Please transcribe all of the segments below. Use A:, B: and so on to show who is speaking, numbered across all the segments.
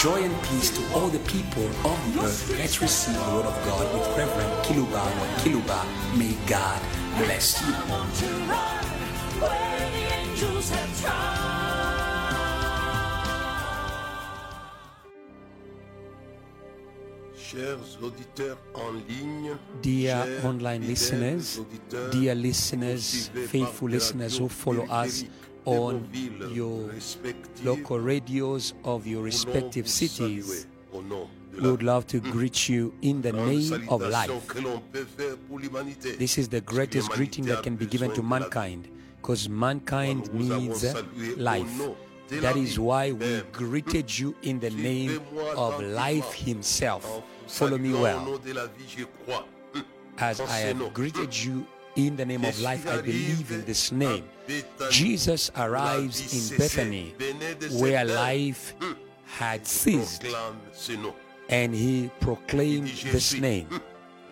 A: Joy and peace to all the people of the earth. Let's receive the word of God with Reverend Kiluba or Kiluba. May God bless you. Dear online listeners, dear listeners, faithful listeners who follow us on your local radios of your respective cities, we would love to greet you in the name of life. This is the greatest greeting that can be given to mankind because mankind needs life. That is why we greeted you in the name of life himself. Follow me well. As I have greeted you in the name of life, I believe in this name. Jesus arrives in Bethany where life had ceased. and he proclaimed this name.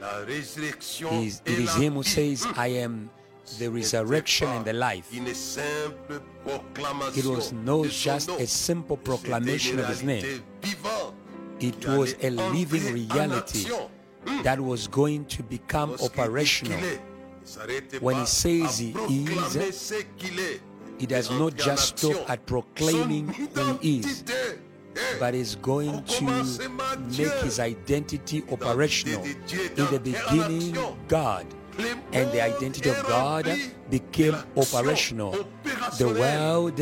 A: It is him who says, I am the resurrection and the life. It was not just a simple proclamation of his name, it was a living reality that was going to become operational. When he says he is, he does not just stop at proclaiming who he is, but is going to make his identity operational. In the beginning, God. And the identity of God became operational. The world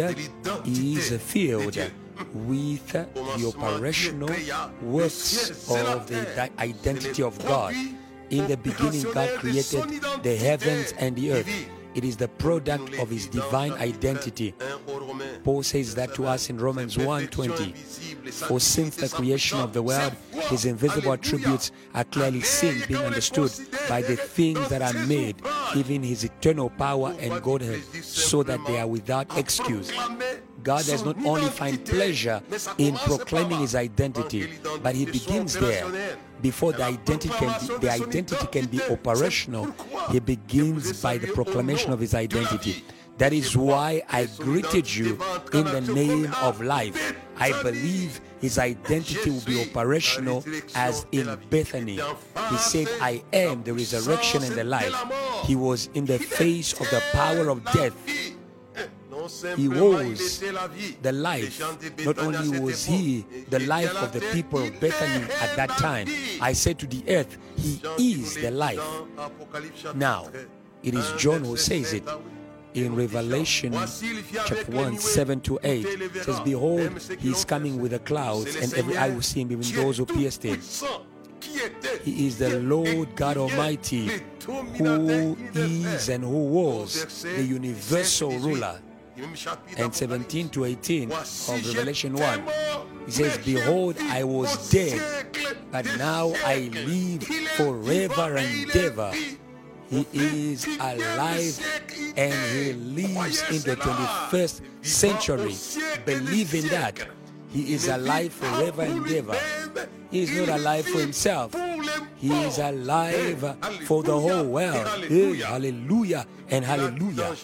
A: is filled with the operational works of the identity of God. In the beginning, God created the heavens and the earth. It is the product of his divine identity. Paul says that to us in Romans 1:20. For since the creation of the world, his invisible attributes are clearly seen, being understood by the things that are made, even his eternal power and Godhead, so that they are without excuse. God does not only find pleasure in proclaiming his identity, but he begins there. Before the identity can be, the identity can be operational, he begins by the proclamation of his identity. That is why I greeted you in the name of life. I believe his identity will be operational as in Bethany. He said, I am the resurrection and the life. He was in the face of the power of death. He was the life. Not only was he the life of the people of Bethany at that time, I said to the earth, He is the life. Now, it is John who says it in Revelation chapter 1, 7 to 8. It says, Behold, he is coming with the clouds, and every eye will see him, even those who pierced him. He is the Lord God Almighty, who is and who was the universal ruler. And 17 to 18 of Revelation 1, he says, Behold, I was dead, but now I live forever and ever. He is alive and he lives in the 21st century. Believe in that. He is alive forever and ever. He is not alive for himself. He is alive for the whole world. Hey, hallelujah and hallelujah.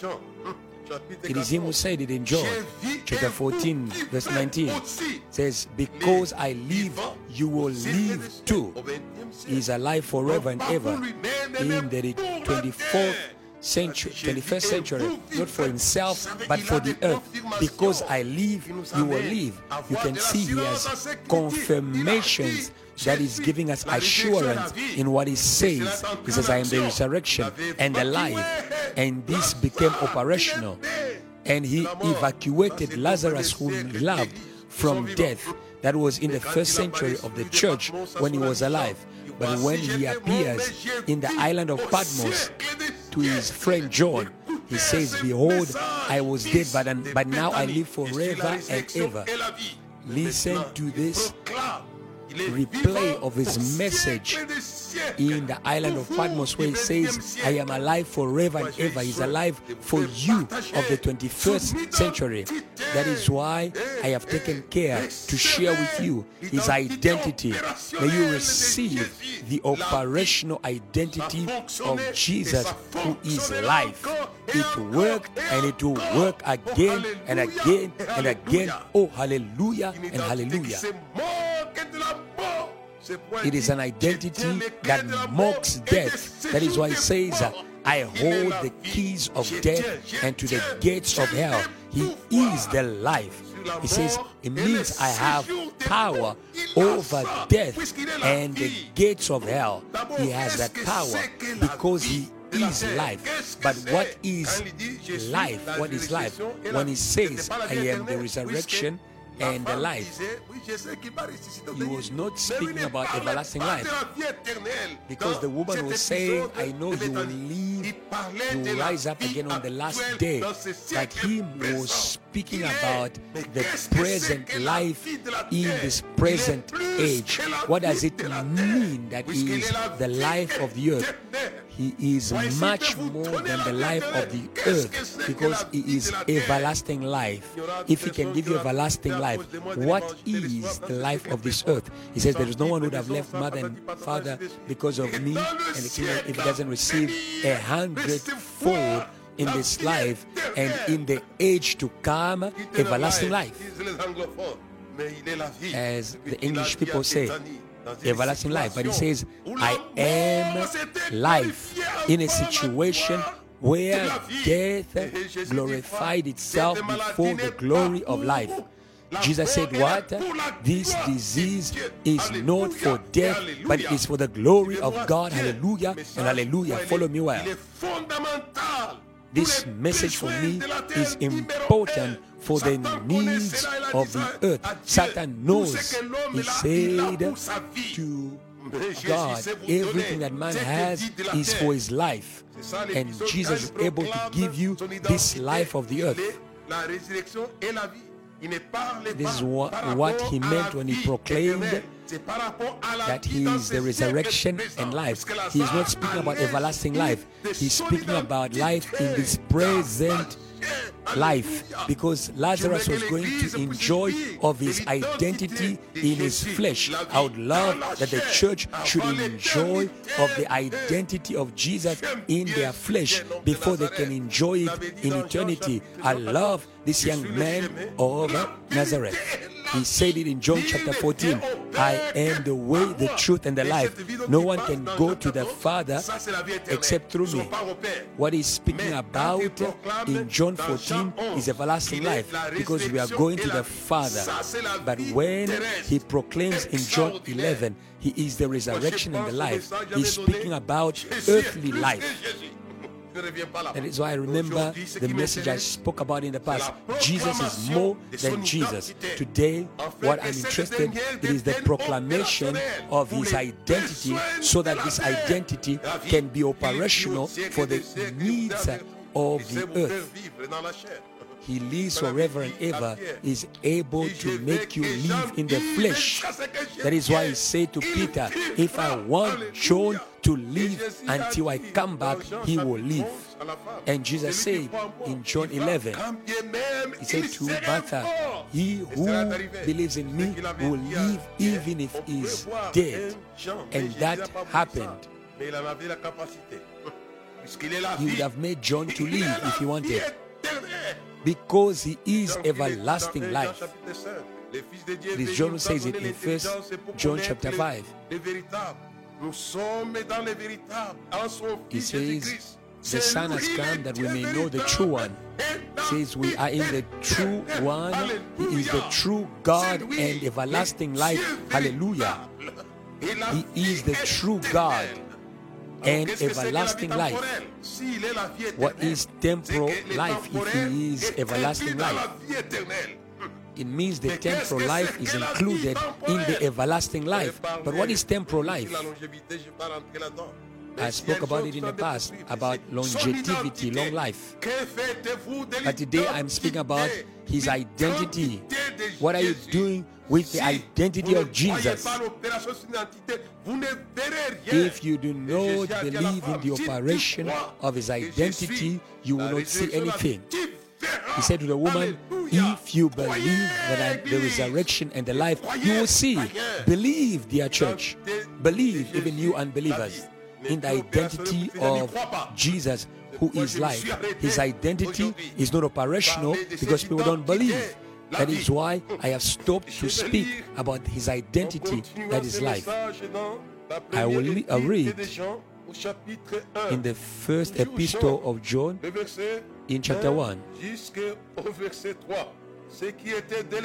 A: It is him who said it in John chapter 14, verse 19. Says, Because I live, you will live too. He is alive forever and ever in the 24th century, 21st century, not for himself, but for the earth. Because I live, you will live. You can see he has confirmations that is giving us assurance in what he says. He says, I am the resurrection and the life. And this became operational. And he evacuated Lazarus, whom he loved, from death. That was in the first century of the church when he was alive. But when he appears in the island of Patmos to his friend John, he says, Behold, I was dead, but, but now I live forever and ever. Listen to this replay of his message in the island of Patmos, where he says, I am alive forever and ever. He's alive for you of the 21st century. That is why I have taken care to share with you his identity. May you receive the operational identity of Jesus, who is life. it worked and it will work again and again and again. Oh, hallelujah and hallelujah. It is an identity that mocks death. That is why it says, I hold the keys of death and to the gates of hell. He is the life. He says, It means I have power over death and the gates of hell. He has that power because He is life. But what is life? What is life? When He says, I am the resurrection and the life. He was not speaking about everlasting life because the woman was saying, I know you will live, you will rise up again on the last day. But he was speaking about the present life in this present age. What does it mean that he is the life of the earth? He is much more than the life of the earth because he is everlasting life. If he can give you everlasting life, what is the life of this earth? He says, There is no one who would have left mother and father because of me, and if he doesn't receive a hundredfold in this life and in the age to come, everlasting life. As the English people say, everlasting life. But he says, I am life in a situation where death glorified itself before the glory of life. Jesus said, What? This disease is not for death, but it is for the glory of God. Hallelujah and hallelujah. Follow me well. This message for me is important for the needs of the earth. Satan knows. He said to God, everything that man has is for his life. And Jesus is able to give you this life of the earth. This is what, what he meant when he proclaimed that he is the resurrection and life. He is not speaking about everlasting life. He's speaking about life in this present life. because Lazarus was going to enjoy of his identity in. His flesh. I would love that the church should enjoy of the identity of Jesus in their flesh before they can enjoy it in eternity. I love this young man of Nazareth. He said it in John chapter 14 I am the way, the truth, and the life. No one can go to the Father except through me. What he's speaking about in John 14 is everlasting life because we are going to the Father. But when he proclaims in John 11, he is the resurrection and the life, he's speaking about earthly life. That is why I remember the message I spoke about in the past. Jesus is more than Jesus. Today, what I'm interested in is the proclamation of his identity so that this identity can be operational for the needs of the earth. He lives forever and ever, is able to make you live in the flesh. That is why he said to Peter, If I want John to live until I come back, he will live. And Jesus said in John 11, He said to Martha, He who believes in me will live even if he is dead. And that happened. He would have made John to live if he wanted because he is everlasting life. This John says it in First John chapter 5. He says, the Son has come that we may know the true one. Says we are in the true one. He is the true God and everlasting life. Hallelujah. He is the true God and everlasting life. What is temporal life if he is everlasting life? It means the temporal life is included in the everlasting life. But what is temporal life? I spoke about it in the past about longevity, long life. But today I'm speaking about his identity. What are you doing with the identity of Jesus? If you do not believe in the operation of his identity, you will not see anything. He said to the woman, If you believe that the resurrection and the life, you will see. Believe, dear church. Believe, even you unbelievers in the identity of Jesus, who is life. His identity is not operational because people don't believe. That is why I have stopped to speak about his identity that is life. I will I uh, read in the first epistle of John in chapter 1.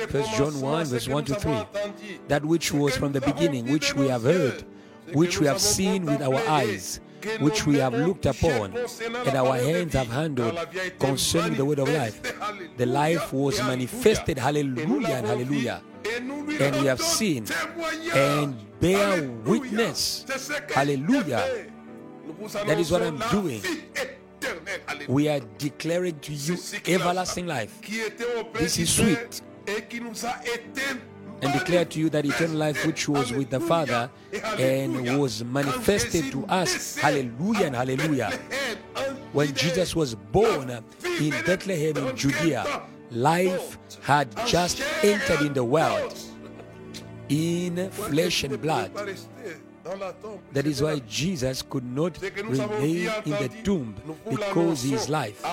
A: First John 1, verse 1 to 3. That which was from the beginning, which we have heard, which we have seen with our eyes, which we have looked upon, and our hands have handled concerning the word of life. The life was manifested, hallelujah and hallelujah. And we have seen and bear witness, hallelujah. That is what I'm doing. We are declaring to you everlasting life. This is sweet. And declare to you that eternal life which was with the Father and was manifested to us. Hallelujah and hallelujah. When Jesus was born in Bethlehem in Judea, life had just entered in the world in flesh and blood. That is why Jesus could not remain in the tomb because he is life.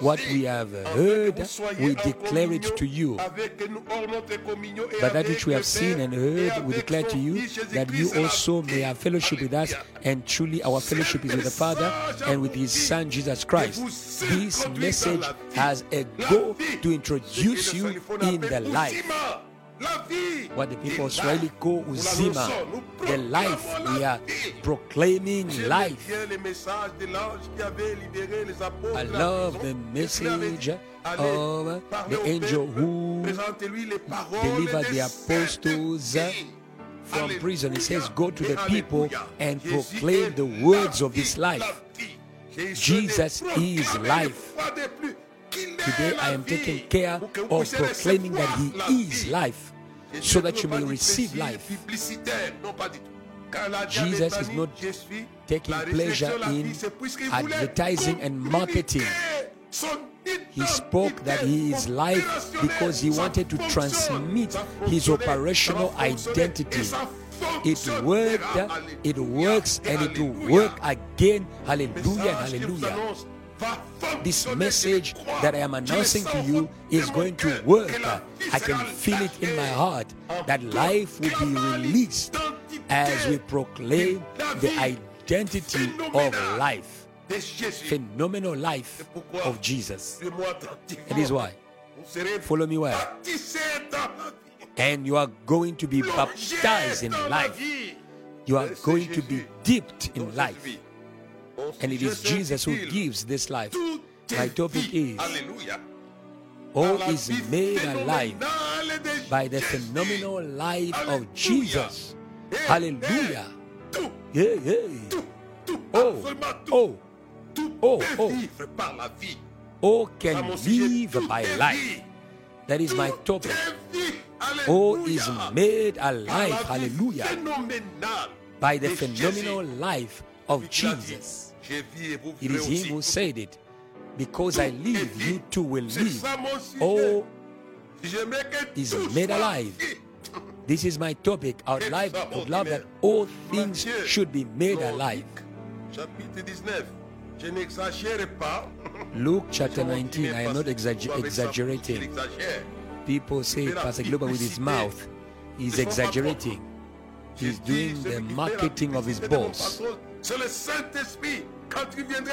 A: What we have heard, we declare it to you. But that which we have seen and heard, we declare to you that you also may have fellowship with us. And truly, our fellowship is with the Father and with His Son, Jesus Christ. This message has a goal to introduce you in the life what the people of Swahili call uzima, the life. We are proclaiming life. I love the message of the angel who delivered the apostles from prison. He says, Go to the people and proclaim the words of this life. Jesus is life. Today I am taking care of proclaiming that He is life so that you may receive life. Jesus is not taking pleasure in advertising and marketing. He spoke that he is life because he wanted to transmit his operational identity. It worked, it works, and it will work again. Hallelujah, hallelujah. This message that I am announcing to you is going to work. I can feel it in my heart that life will be released as we proclaim the identity of life, phenomenal life of Jesus. That is why. Follow me well. And you are going to be baptized in life. You are going to be dipped in life. And it is Jesus who gives this life. My topic is all is made alive by the phenomenal life of Jesus. Hallelujah. Yeah, yeah. Oh, oh, oh, oh. All can live by life. That is my topic. All is made alive. Hallelujah. By the phenomenal life of Jesus. It is Him who said it. Because I live, you too will live. All oh, is made alive. This is my topic. I would, like, I would love that all things should be made alive. Luke chapter 19. I am not exagger- exaggerating. People say Pastor Globa with his mouth, he's exaggerating. He's doing the marketing of his boss.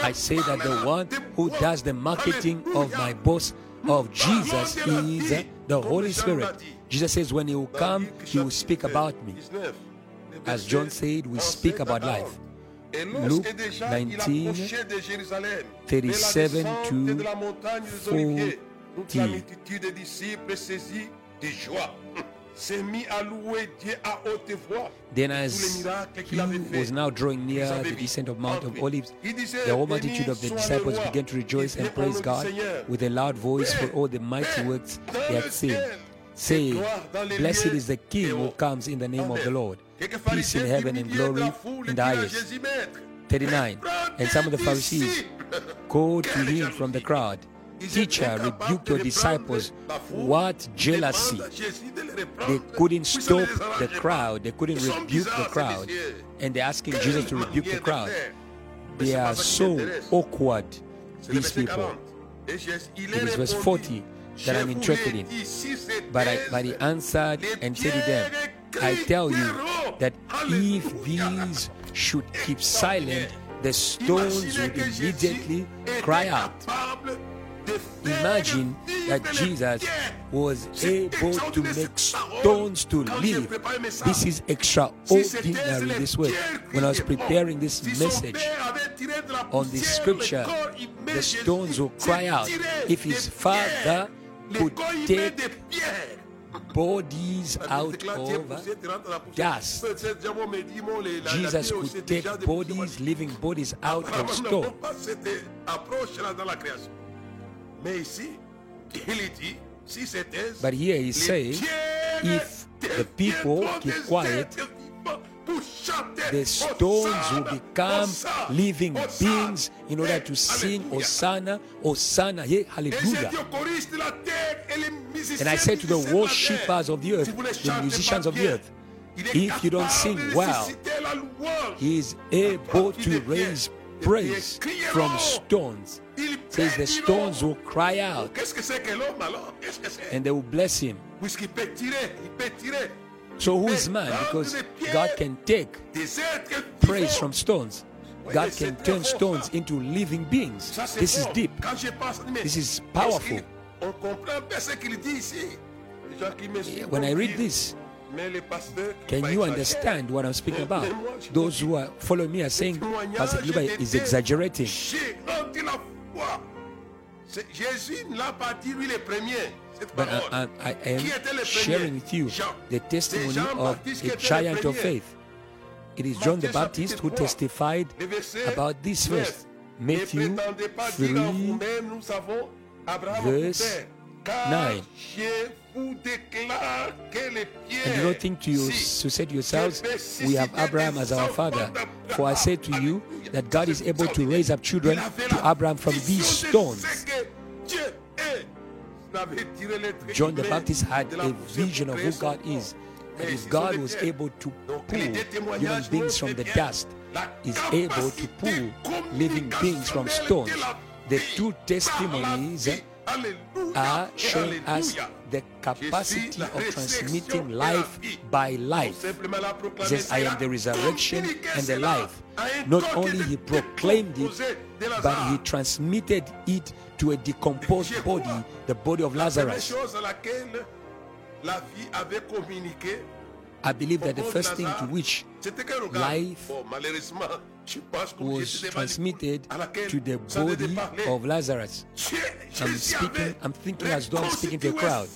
A: I say that the one who does the marketing of my boss of Jesus is the Holy Spirit. Jesus says, when He will come, He will speak about me. As John said, we speak about life. Luke 19, 37 to 40. Then, as he was now drawing near the descent of Mount of Olives, the whole multitude of the disciples began to rejoice and praise God with a loud voice for all the mighty works they had seen, saying, Blessed is the King who comes in the name of the Lord. Peace in heaven and glory in the highest. 39. And some of the Pharisees called to him from the crowd Teacher, rebuke your disciples. What jealousy! They couldn't stop the crowd, they couldn't rebuke the crowd. And they're asking Jesus to rebuke the crowd. They are so awkward these people. It is verse 40 that I'm interested in. But, I, but he answered and said to them, I tell you that if these should keep silent, the stones would immediately cry out. Imagine that Jesus was able to make stones to live. This is extraordinary this way. When I was preparing this message on this scripture, the stones will cry out. If his father could take bodies out of dust. Jesus could take bodies, living bodies out of stone. But here he's saying, if the people keep quiet, the stones will become living beings in order to sing Hosanna, Hosanna, yeah, hallelujah. And I said to the worshippers of the earth, the musicians of the earth, if you don't sing well, he is able to raise praise from stones. Says the stones will cry out and they will bless him. So who is man? Because God can take praise from stones. God can turn stones into living beings. This is deep. This is powerful. When I read this, can you understand what I'm speaking about? Those who are following me are saying Pastor Luba is exaggerating. But I, I, I am sharing with you the testimony of a giant of faith. It is John the Baptist who testified about this verse. Matthew 3, verse 9. And do not think to, you, to say to yourselves, We have Abraham as our father. For I say to you that God is able to raise up children to Abraham from these stones. John the Baptist had a vision of who God is. And if God was able to pull human beings from the dust, is able to pull living beings from stones. The two testimonies are showing us the capacity of transmitting life by life. He says, I am the resurrection and the life. Not only he proclaimed it, but he transmitted it to a decomposed body, the body of Lazarus. I believe that the first thing to which life was transmitted to the body of Lazarus. I'm speaking, I'm thinking as though I'm speaking to a crowd.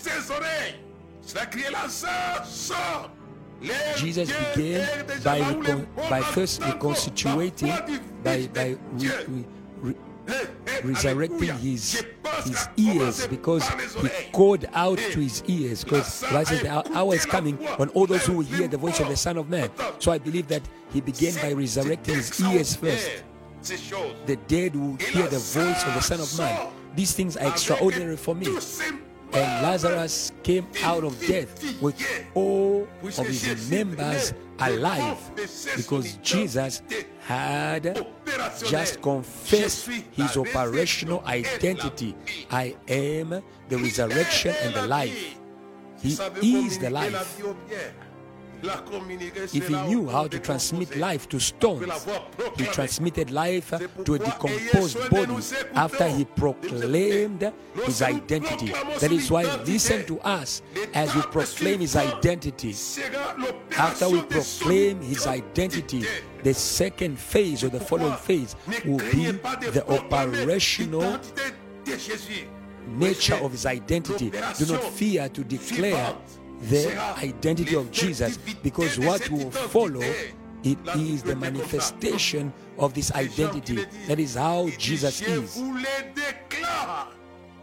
A: Jesus began by, recon, by first reconstituting, by, by re, re, resurrecting his his ears because he called out to his ears because God the hour is coming when all those who will hear the voice of the Son of Man. So I believe that he began by resurrecting his ears first. The dead will hear the voice of the Son of Man. These things are extraordinary for me. And Lazarus came out of death with all of his members alive because Jesus had just confessed his operational identity. I am the resurrection and the life. He is the life. If he knew how to transmit life to stones, he transmitted life to a decomposed body after he proclaimed his identity. That is why listen to us as we proclaim his identity. After we proclaim his identity, the second phase or the following phase will be the operational nature of his identity. Do not fear to declare the identity of Jesus because what will follow it is the manifestation of this identity. That is how Jesus is.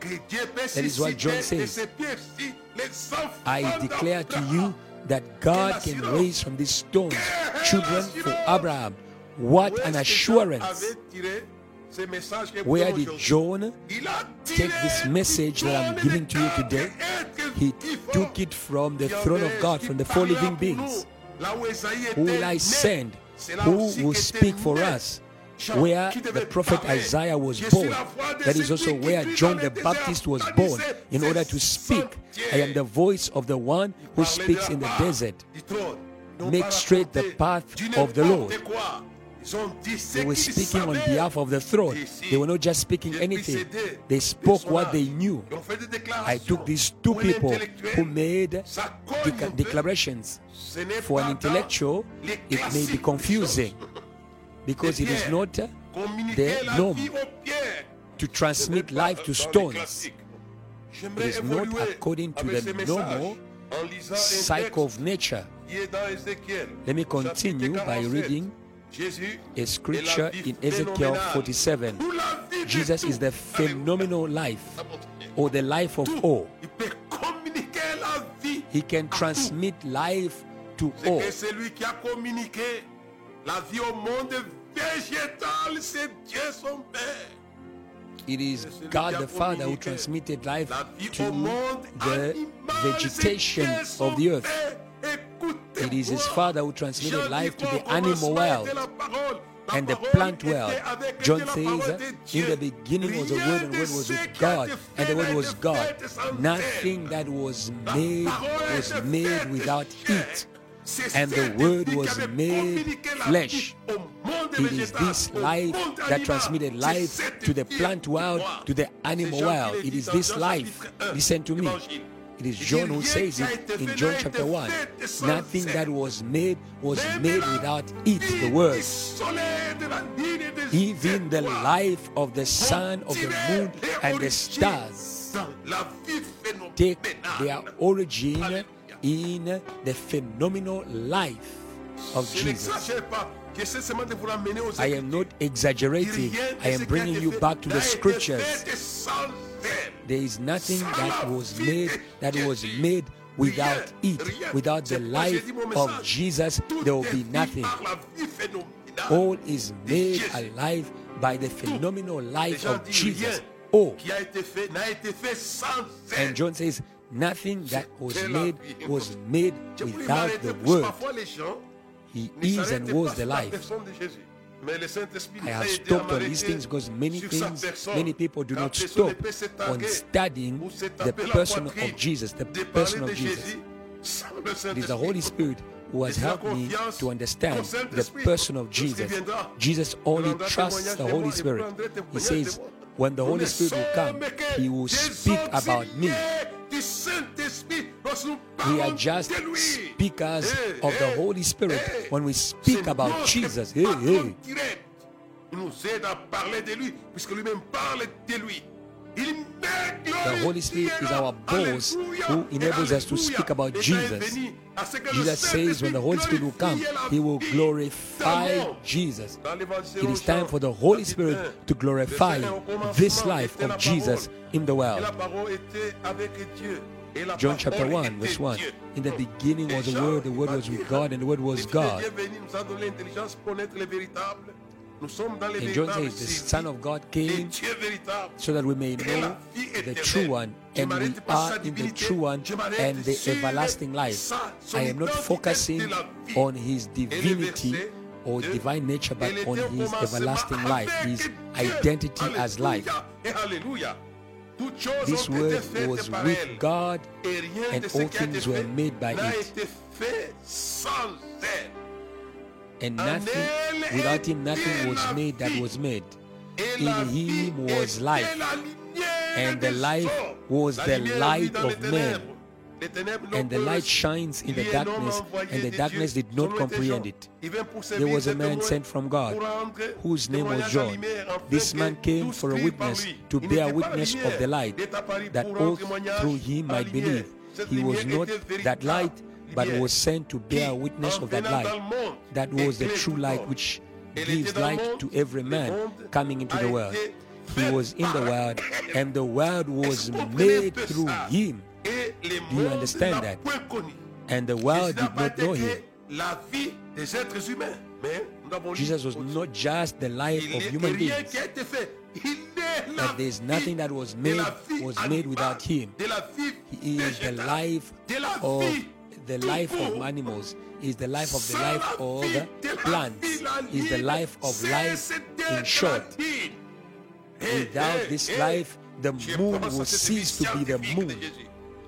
A: That is what John says. I declare to you that God can raise from these stones children for Abraham. What an assurance! Where did John take this message that I'm giving to you today? He took it from the throne of God, from the four living beings. Who will I send? Who will speak for us? where the prophet Isaiah was born. That is also where John the Baptist was born in order to speak. I am the voice of the one who speaks in the desert. Make straight the path of the Lord. They were speaking on behalf of the throne. They were not just speaking anything, they spoke what they knew. I took these two people who made declarations. For an intellectual, it may be confusing because it is not the norm to transmit life to stones. It is not according to the normal cycle of nature. Let me continue by reading a scripture in Ezekiel 47. Jesus is the phenomenal life or the life of all. He can transmit life to all. It is God the Father who transmitted life to the vegetation of the earth. It is his Father who transmitted life to the animal world and the plant world. John says, In the beginning was the Word, and the Word was with God, and the Word was God. Nothing that was made was made without it and the Word was made flesh. It is this life that transmitted life to the plant world, to the animal world. It is this life. Listen to me. It is John who says it in John chapter 1. Nothing that was made was made without it, the Word. Even the life of the sun, of the moon, and the stars take their origin in the phenomenal life of Jesus. I am not exaggerating, I am bringing you back to the scriptures. There is nothing that was made that was made without it. Without the life of Jesus, there will be nothing. All is made alive by the phenomenal life of Jesus. Oh, and John says, Nothing that was made was made without the Word. He is and was the life. I have stopped on these things because many things, many people do not stop on studying the person of Jesus, the person of Jesus. It is the Holy Spirit who has helped me to understand the person of Jesus. Jesus only trusts the Holy Spirit. He says, when the Holy Spirit will come, He will speak about me. We are just speakers of the Holy Spirit when we speak about Jesus. Hey, hey. The Holy Spirit is our boss who enables us to speak about Jesus. Jesus says when the Holy Spirit will come, he will glorify Jesus. It is time for the Holy Spirit to glorify this life of Jesus in the world. John chapter 1, verse 1. In the beginning was the Word, the Word was with God, and the Word was God. And John says, The Son of God came so that we may know the true one, and we are in the true one and the everlasting life. I am not focusing on his divinity or divine nature, but on his everlasting life, his identity as life. This word was with God, and all things were made by it. And nothing, without him, nothing was made that was made. In him was life, and the life was the light of men. And the light shines in the darkness, and the darkness did not comprehend it. There was a man sent from God, whose name was John. This man came for a witness, to bear witness of the light, that all through him might believe. He was not that light, but was sent to bear witness of that light. That was the true light which gives light to every man coming into the world. He was in the world, and the world was made through him. Do you understand that? And the world did not know him. Jesus was not just the life of human beings. That there is nothing that was made was made without him. He is the life of the life of animals, is the life of the life of the plants, is the life of life In short, without this life, the moon will cease to be the moon.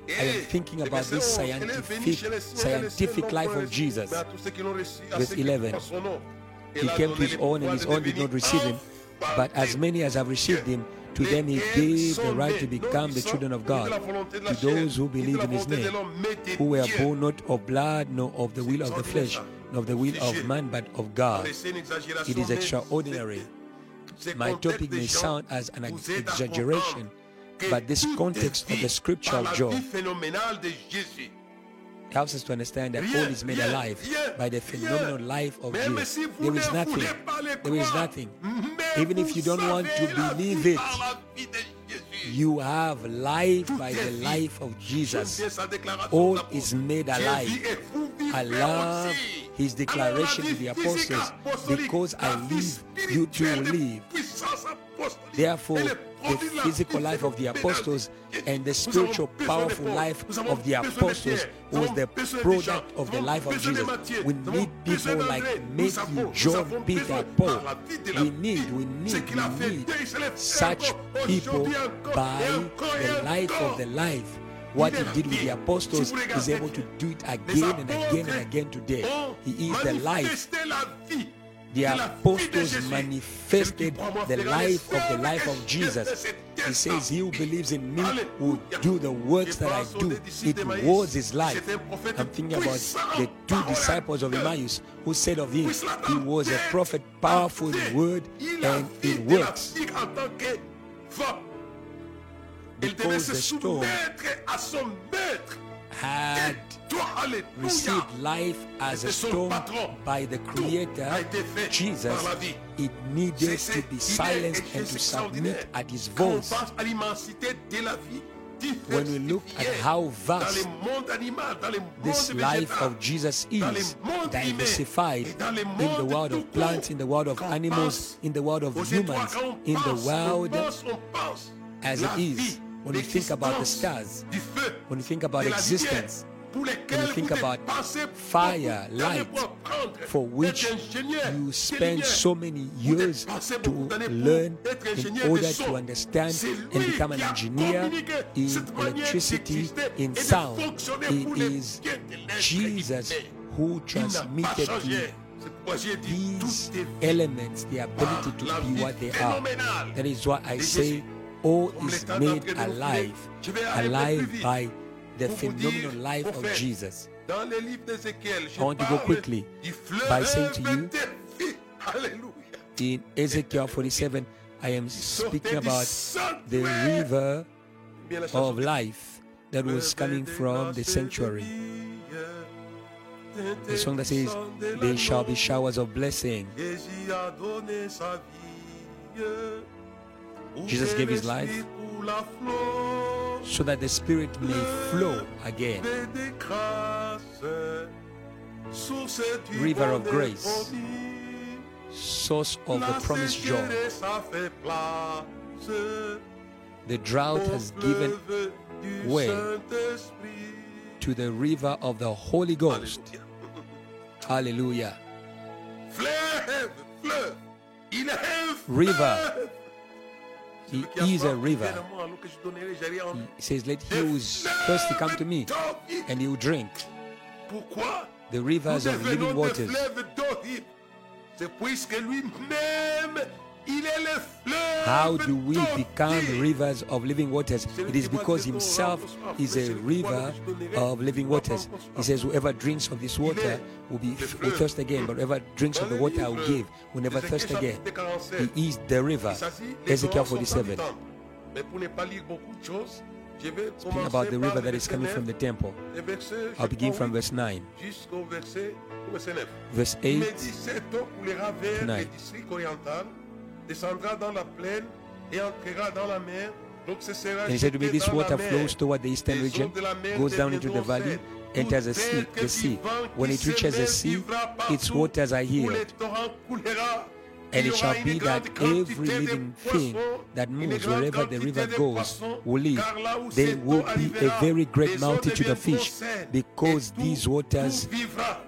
A: I am thinking about this scientific, scientific life of Jesus. Verse 11. He came to his own, and his own did not receive him. But as many as have received him, to them he gave the right to become the children of God, to those who believe in his name, who were born not of blood, nor of the will of the flesh, nor of the will of man, but of God. It is extraordinary. My topic may sound as an exaggeration, but this context of the scriptural Job helps us to understand that all is made alive by the phenomenal life of Jesus. There is nothing. There is nothing. Even if you don't want to believe it, you have life by the life of Jesus. All is made alive. I love his declaration to the apostles because I live, you too live. Therefore, the physical life of the apostles and the spiritual powerful life of the apostles was the product of the life of Jesus. We need people like Matthew, John, Peter, Paul. We need, we need, we need such people by the life of the life. What he did with the apostles is able to do it again and again and again today. He is the life the apostles manifested the life of the life of Jesus. He says, He who believes in me will do the works that I do. It was his life. I'm thinking about the two disciples of Emmaus who said of him, He was a prophet, powerful in word and in works. Because the stone had received life as a stone by the Creator, Jesus, it needed to be silenced and to submit at His voice. When we look at how vast this life of Jesus is, diversified in the world of plants, in the world of animals, in the world of humans, in the world as it is, when you think about the stars, when you think about existence, when you think about fire, light, for which you spend so many years to learn in order to understand and become an engineer in electricity, in sound. It is Jesus who transmitted to these elements the ability to be what they are. That is why I say all is made alive, alive by the phenomenal life of Jesus. I want to go quickly by saying to you in Ezekiel 47, I am speaking about the river of life that was coming from the sanctuary. The song that says, There shall be showers of blessing. Jesus gave his life so that the Spirit may flow again. River of grace, source of the promised joy. The drought has given way to the river of the Holy Ghost. Hallelujah. River he is a river. He says, Let he who is thirsty come to me, and he will drink. The rivers of living waters. How do we become rivers of living waters? It is because Himself is a river of living waters. He says, Whoever drinks of this water will be will thirst again, but whoever drinks of the water I will give will never thirst again. He is the river. Ezekiel 47. Speaking about the river that is coming from the temple. I'll begin from verse 9. Verse 8 to 9 descendra dans la plaine et entrera dans la mer. And he said to me, This water flows toward the eastern region, goes down into the valley, enters the sea, the sea. When it reaches the sea, its waters are healed. And it shall be that every living thing that moves wherever the river goes will live. There will be a very great multitude of fish because these waters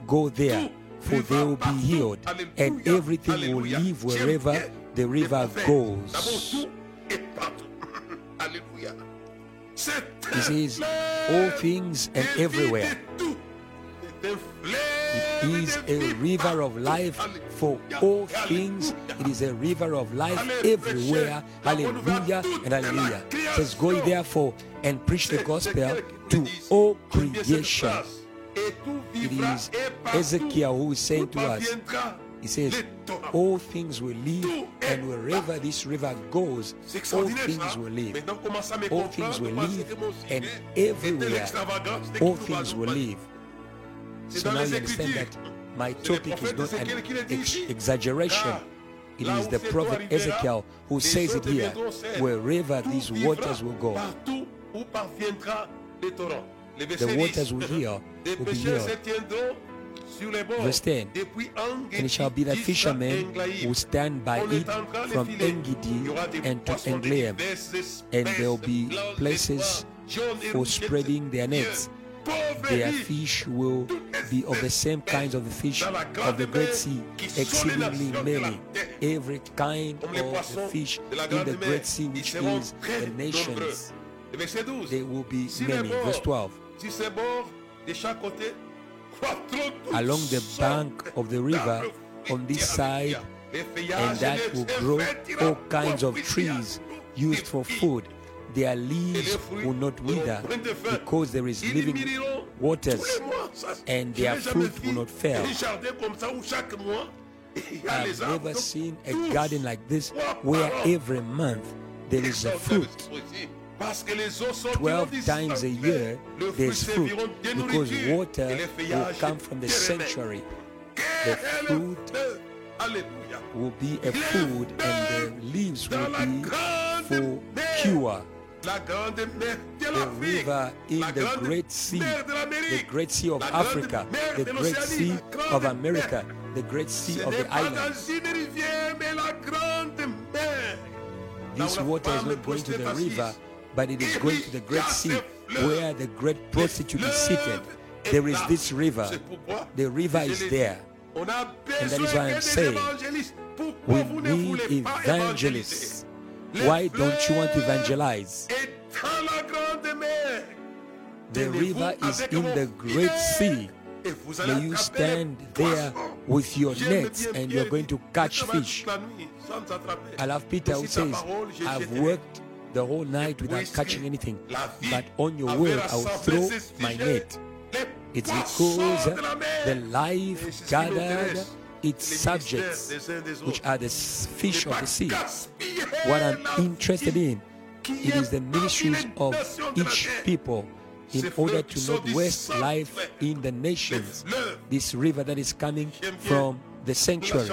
A: go there, for they will be healed, and everything will live wherever the river goes. He says, all things and everywhere. It is a river of life for all things. It is a river of life everywhere. Hallelujah and hallelujah. It says, Go therefore and preach the gospel to all creation. It is Ezekiel who is saying to us, he says, All things will live, and wherever this river goes, all things will live. All things will live, and everywhere, all things will live. So now you understand that my topic is not an ex- exaggeration. It is the prophet Ezekiel who says it here wherever these waters will go, the waters will heal, will be healed. Verse 10 And it shall be that fishermen will stand by it from Engedi and to Eneglaim, and there will be places for spreading their nets. Their fish will be of the same kinds of the fish of the Great Sea, exceedingly many. Every kind of fish in the Great Sea, which is the nations, they will be many. Verse 12 along the bank of the river on this side, and that will grow all kinds of trees used for food. Their leaves will not wither because there is living waters, and their fruit will not fail. I've never seen a garden like this where every month there is a fruit. 12 times a year there's fruit because water will come from the sanctuary. The fruit will be a food and the leaves will be for cure. The river in the Great Sea, the Great Sea of Africa, the Great Sea of America, the Great Sea of the islands. This water is not going to the river, but it is going to the Great Sea where the great prostitute is seated. There is this river. The river is there. And that is why I'm saying we need evangelists. Why don't you want to evangelize? The river is in the Great Sea. May you stand there with your nets and you're going to catch fish. I love Peter who says, I've worked the whole night without catching anything, but on your word I'll throw my net. It's because the life gathered its subjects, which are the fish of the sea. What I'm interested in, it is the ministries of each people in order to not waste life in the nations. This river that is coming from the sanctuary,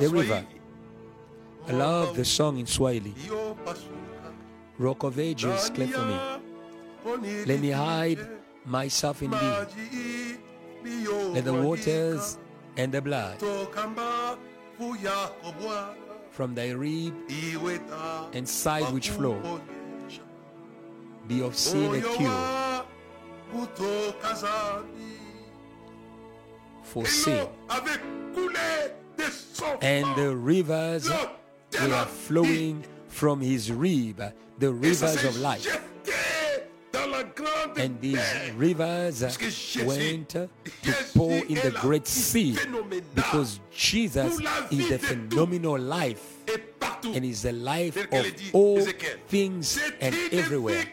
A: the river. I love the song in Swahili. Rock of Ages, clap for me. Let me hide myself in thee. Let the waters and the blood from thy rib and side which flow be of sin a cure for sin. And the rivers were flowing from his rib, the rivers of life. And these rivers went to pour in the great sea because Jesus is the phenomenal life and is the life of all things and everywhere.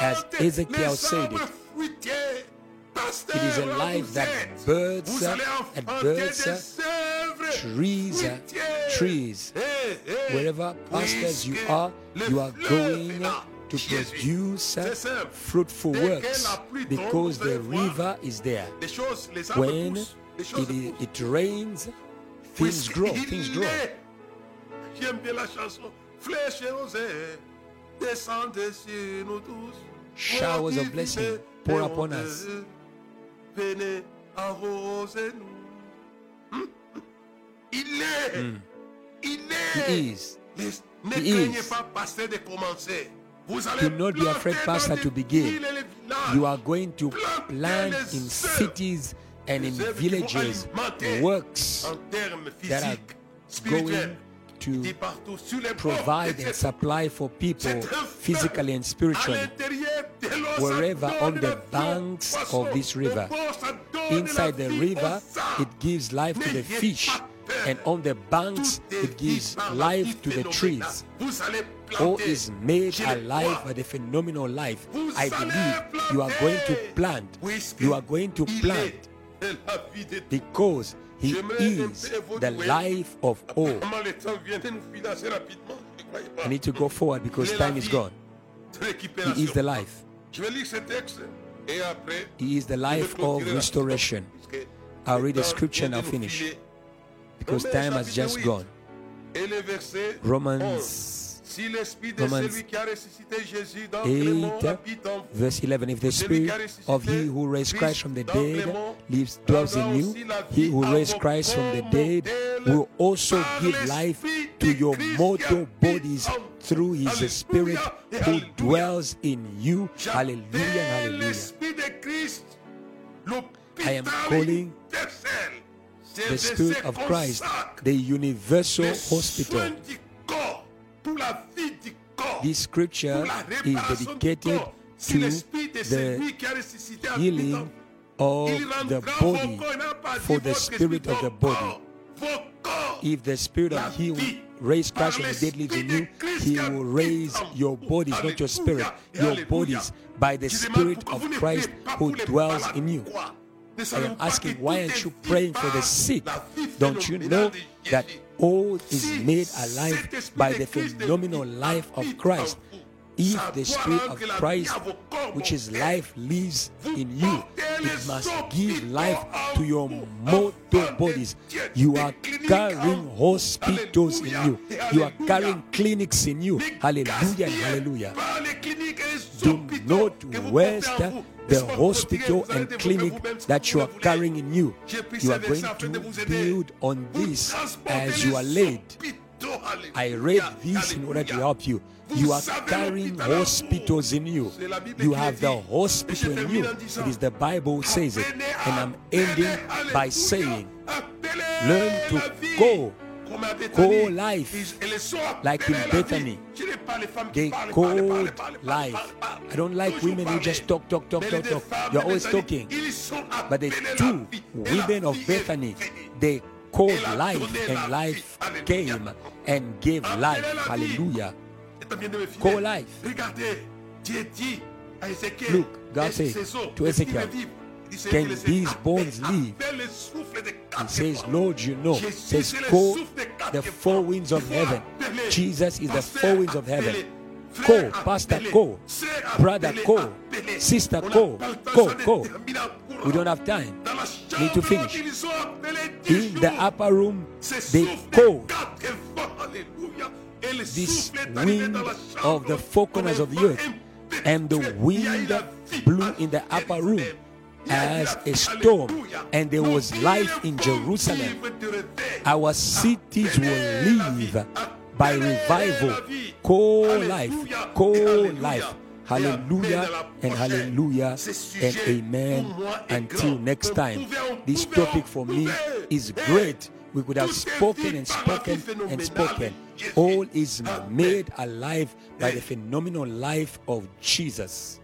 A: As Ezekiel said it, it is a life that birds and birds, trees, trees. Wherever pastors you are, you are going to produce fruitful works because the river is there. When it, it rains, things grow, things grow. Showers of blessing pour upon us. Mm. He is. He is. Do not be afraid, Pastor, to begin. You are going to plant in cities and in villages. works that are going to provide and supply for people physically and spiritually wherever on the banks of this river. Inside the river, it gives life to the fish, and on the banks, it gives life to the trees. All is made alive by the phenomenal life. I believe you are going to plant. You are going to plant. because he is the life of all. I need to go forward because time is gone. He is the life. He is the life of restoration. I'll read the scripture and I'll finish because time has just gone. Romans Romans 8, verse 11. If the spirit of he who raised Christ from the dead lives, dwells in you, he who raised Christ from the dead will also give life to your mortal bodies through his spirit who dwells in you. Hallelujah, hallelujah. I am calling the Spirit of Christ the universal hospital this scripture is dedicated to the healing of the body for the spirit of the body. If the spirit of healing raise Christ from the dead lives in you, he will raise your bodies, not your spirit, your bodies by the spirit of Christ who dwells in you. I am asking, why aren't you praying for the sick? Don't you know that all is made alive by the phenomenal life of Christ? If the Spirit of Christ, which is life, lives in you, it must give life to your mortal bodies. You are carrying hospitals in you, you are carrying clinics in you. Hallelujah, hallelujah. Do not waste the hospital and clinic that you are carrying in you. You are going to build on this as you are laid. I read this in order to help you. You are carrying hospitals in you. You have the hospital in you. It is the Bible says it. And I'm ending by saying, learn to go call life like in Bethany. They called life. I don't like women who just talk, talk, talk, talk, talk. You're always talking. But the two women of Bethany, they called life and life came and gave life. Hallelujah. Call life. Look, God said to Ezekiel, can these bones live? He says, Lord, you know. He says, call the four winds of heaven. Jesus is the four winds of heaven. Go, Pastor, go. Brother, go. Sister, go. Go, go. We don't have time. Need to finish. In the upper room, they called this wind of the four corners of the earth, and the wind blew in the upper room as a storm, and there was life in Jerusalem. Our cities will live by revival. Call life, call life. Hallelujah and hallelujah and amen. Until next time, this topic for me is great. We could have spoken and spoken and spoken. All is made alive by the phenomenal life of Jesus.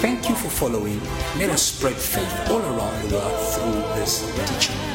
A: Thank you for following. Let us spread faith all around the world through this teaching.